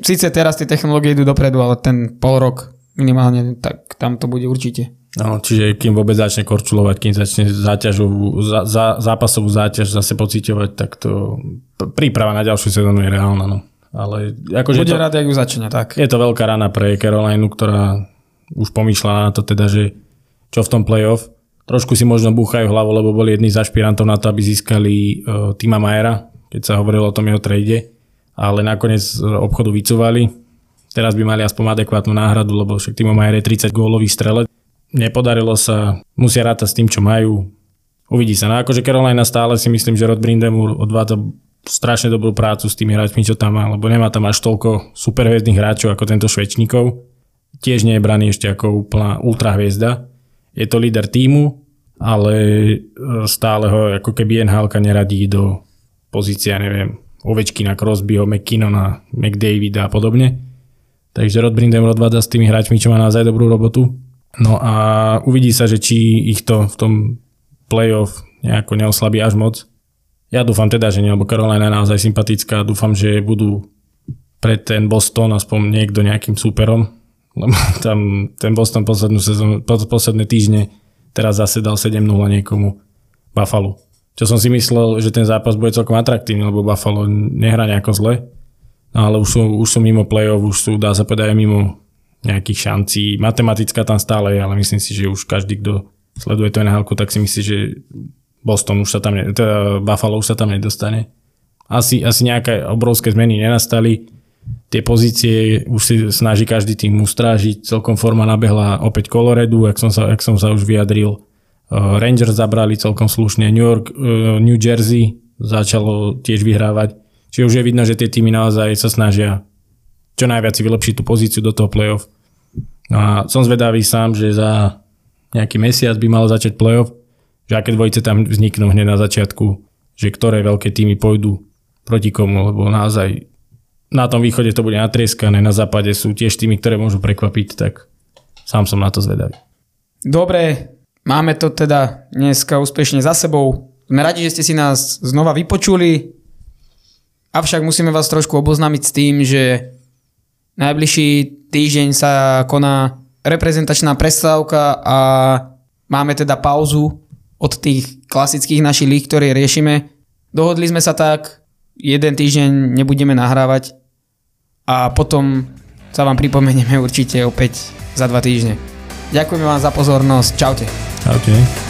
síce teraz tie technológie idú dopredu, ale ten pol rok minimálne, tak tam to bude určite. No, čiže kým vôbec začne korčulovať, kým začne záťažovú, za, za, zápasovú záťaž zase pociťovať, tak to príprava na ďalšiu sezónu je reálna. No. Ale akože Bude to, rád, ak ju začne, tak. Je to veľká rana pre Carolinu, ktorá už pomýšľa na to teda, že čo v tom playoff, trošku si možno búchajú hlavu, lebo boli jedni z ašpirantov na to, aby získali uh, Tima Majera, keď sa hovorilo o tom jeho trade, ale nakoniec e, obchodu vycúvali. Teraz by mali aspoň adekvátnu náhradu, lebo však Timo Majer je 30 gólový strelec. Nepodarilo sa, musia rátať s tým, čo majú. Uvidí sa. No akože Carolina stále si myslím, že Rod Brindemur odvádza strašne dobrú prácu s tými hráčmi, čo tam má, lebo nemá tam až toľko superhviezdnych hráčov ako tento Švečníkov. Tiež nie je braný ešte ako úplná ultrahviezda je to líder týmu, ale e, stále ho ako keby NHL neradí do pozícia, neviem, Ovečkina, Crosbyho, McKinnona, McDavida a podobne. Takže Rod Brindem odvádza s tými hráčmi, čo má naozaj dobrú robotu. No a uvidí sa, že či ich to v tom playoff nejako neoslabí až moc. Ja dúfam teda, že nie, lebo Carolina je naozaj sympatická. Dúfam, že budú pre ten Boston aspoň niekto nejakým súperom, lebo tam ten Boston poslednú sezónu, posledné týždne teraz zase dal 7-0 niekomu Buffalo. Čo som si myslel, že ten zápas bude celkom atraktívny, lebo Buffalo nehrá nejako zle, no ale už sú, už sú mimo play-off, už sú, dá sa povedať, mimo nejakých šancí. Matematická tam stále je, ale myslím si, že už každý, kto sleduje to nhl tak si myslí, že Boston už sa tam, ne, teda Buffalo už sa tam nedostane. Asi, asi nejaké obrovské zmeny nenastali tie pozície už si snaží každý tým ustrážiť. Celkom forma nabehla opäť Coloredu, ak som sa, ak som sa už vyjadril. Uh, Rangers zabrali celkom slušne, New York, uh, New Jersey začalo tiež vyhrávať. Čiže už je vidno, že tie týmy naozaj sa snažia čo najviac si vylepšiť tú pozíciu do toho playoff. No a som zvedavý sám, že za nejaký mesiac by malo začať playoff, že aké dvojice tam vzniknú hneď na začiatku, že ktoré veľké týmy pôjdu proti komu, lebo naozaj na tom východe to bude natrieskané, na západe sú tiež tými, ktoré môžu prekvapiť, tak sám som na to zvedavý. Dobre, máme to teda dneska úspešne za sebou. Sme radi, že ste si nás znova vypočuli, avšak musíme vás trošku oboznámiť s tým, že najbližší týždeň sa koná reprezentačná prestávka a máme teda pauzu od tých klasických našich lík, ktoré riešime. Dohodli sme sa tak, jeden týždeň nebudeme nahrávať a potom sa vám pripomenieme určite opäť za dva týždne. Ďakujeme vám za pozornosť. Čaute. Čaute.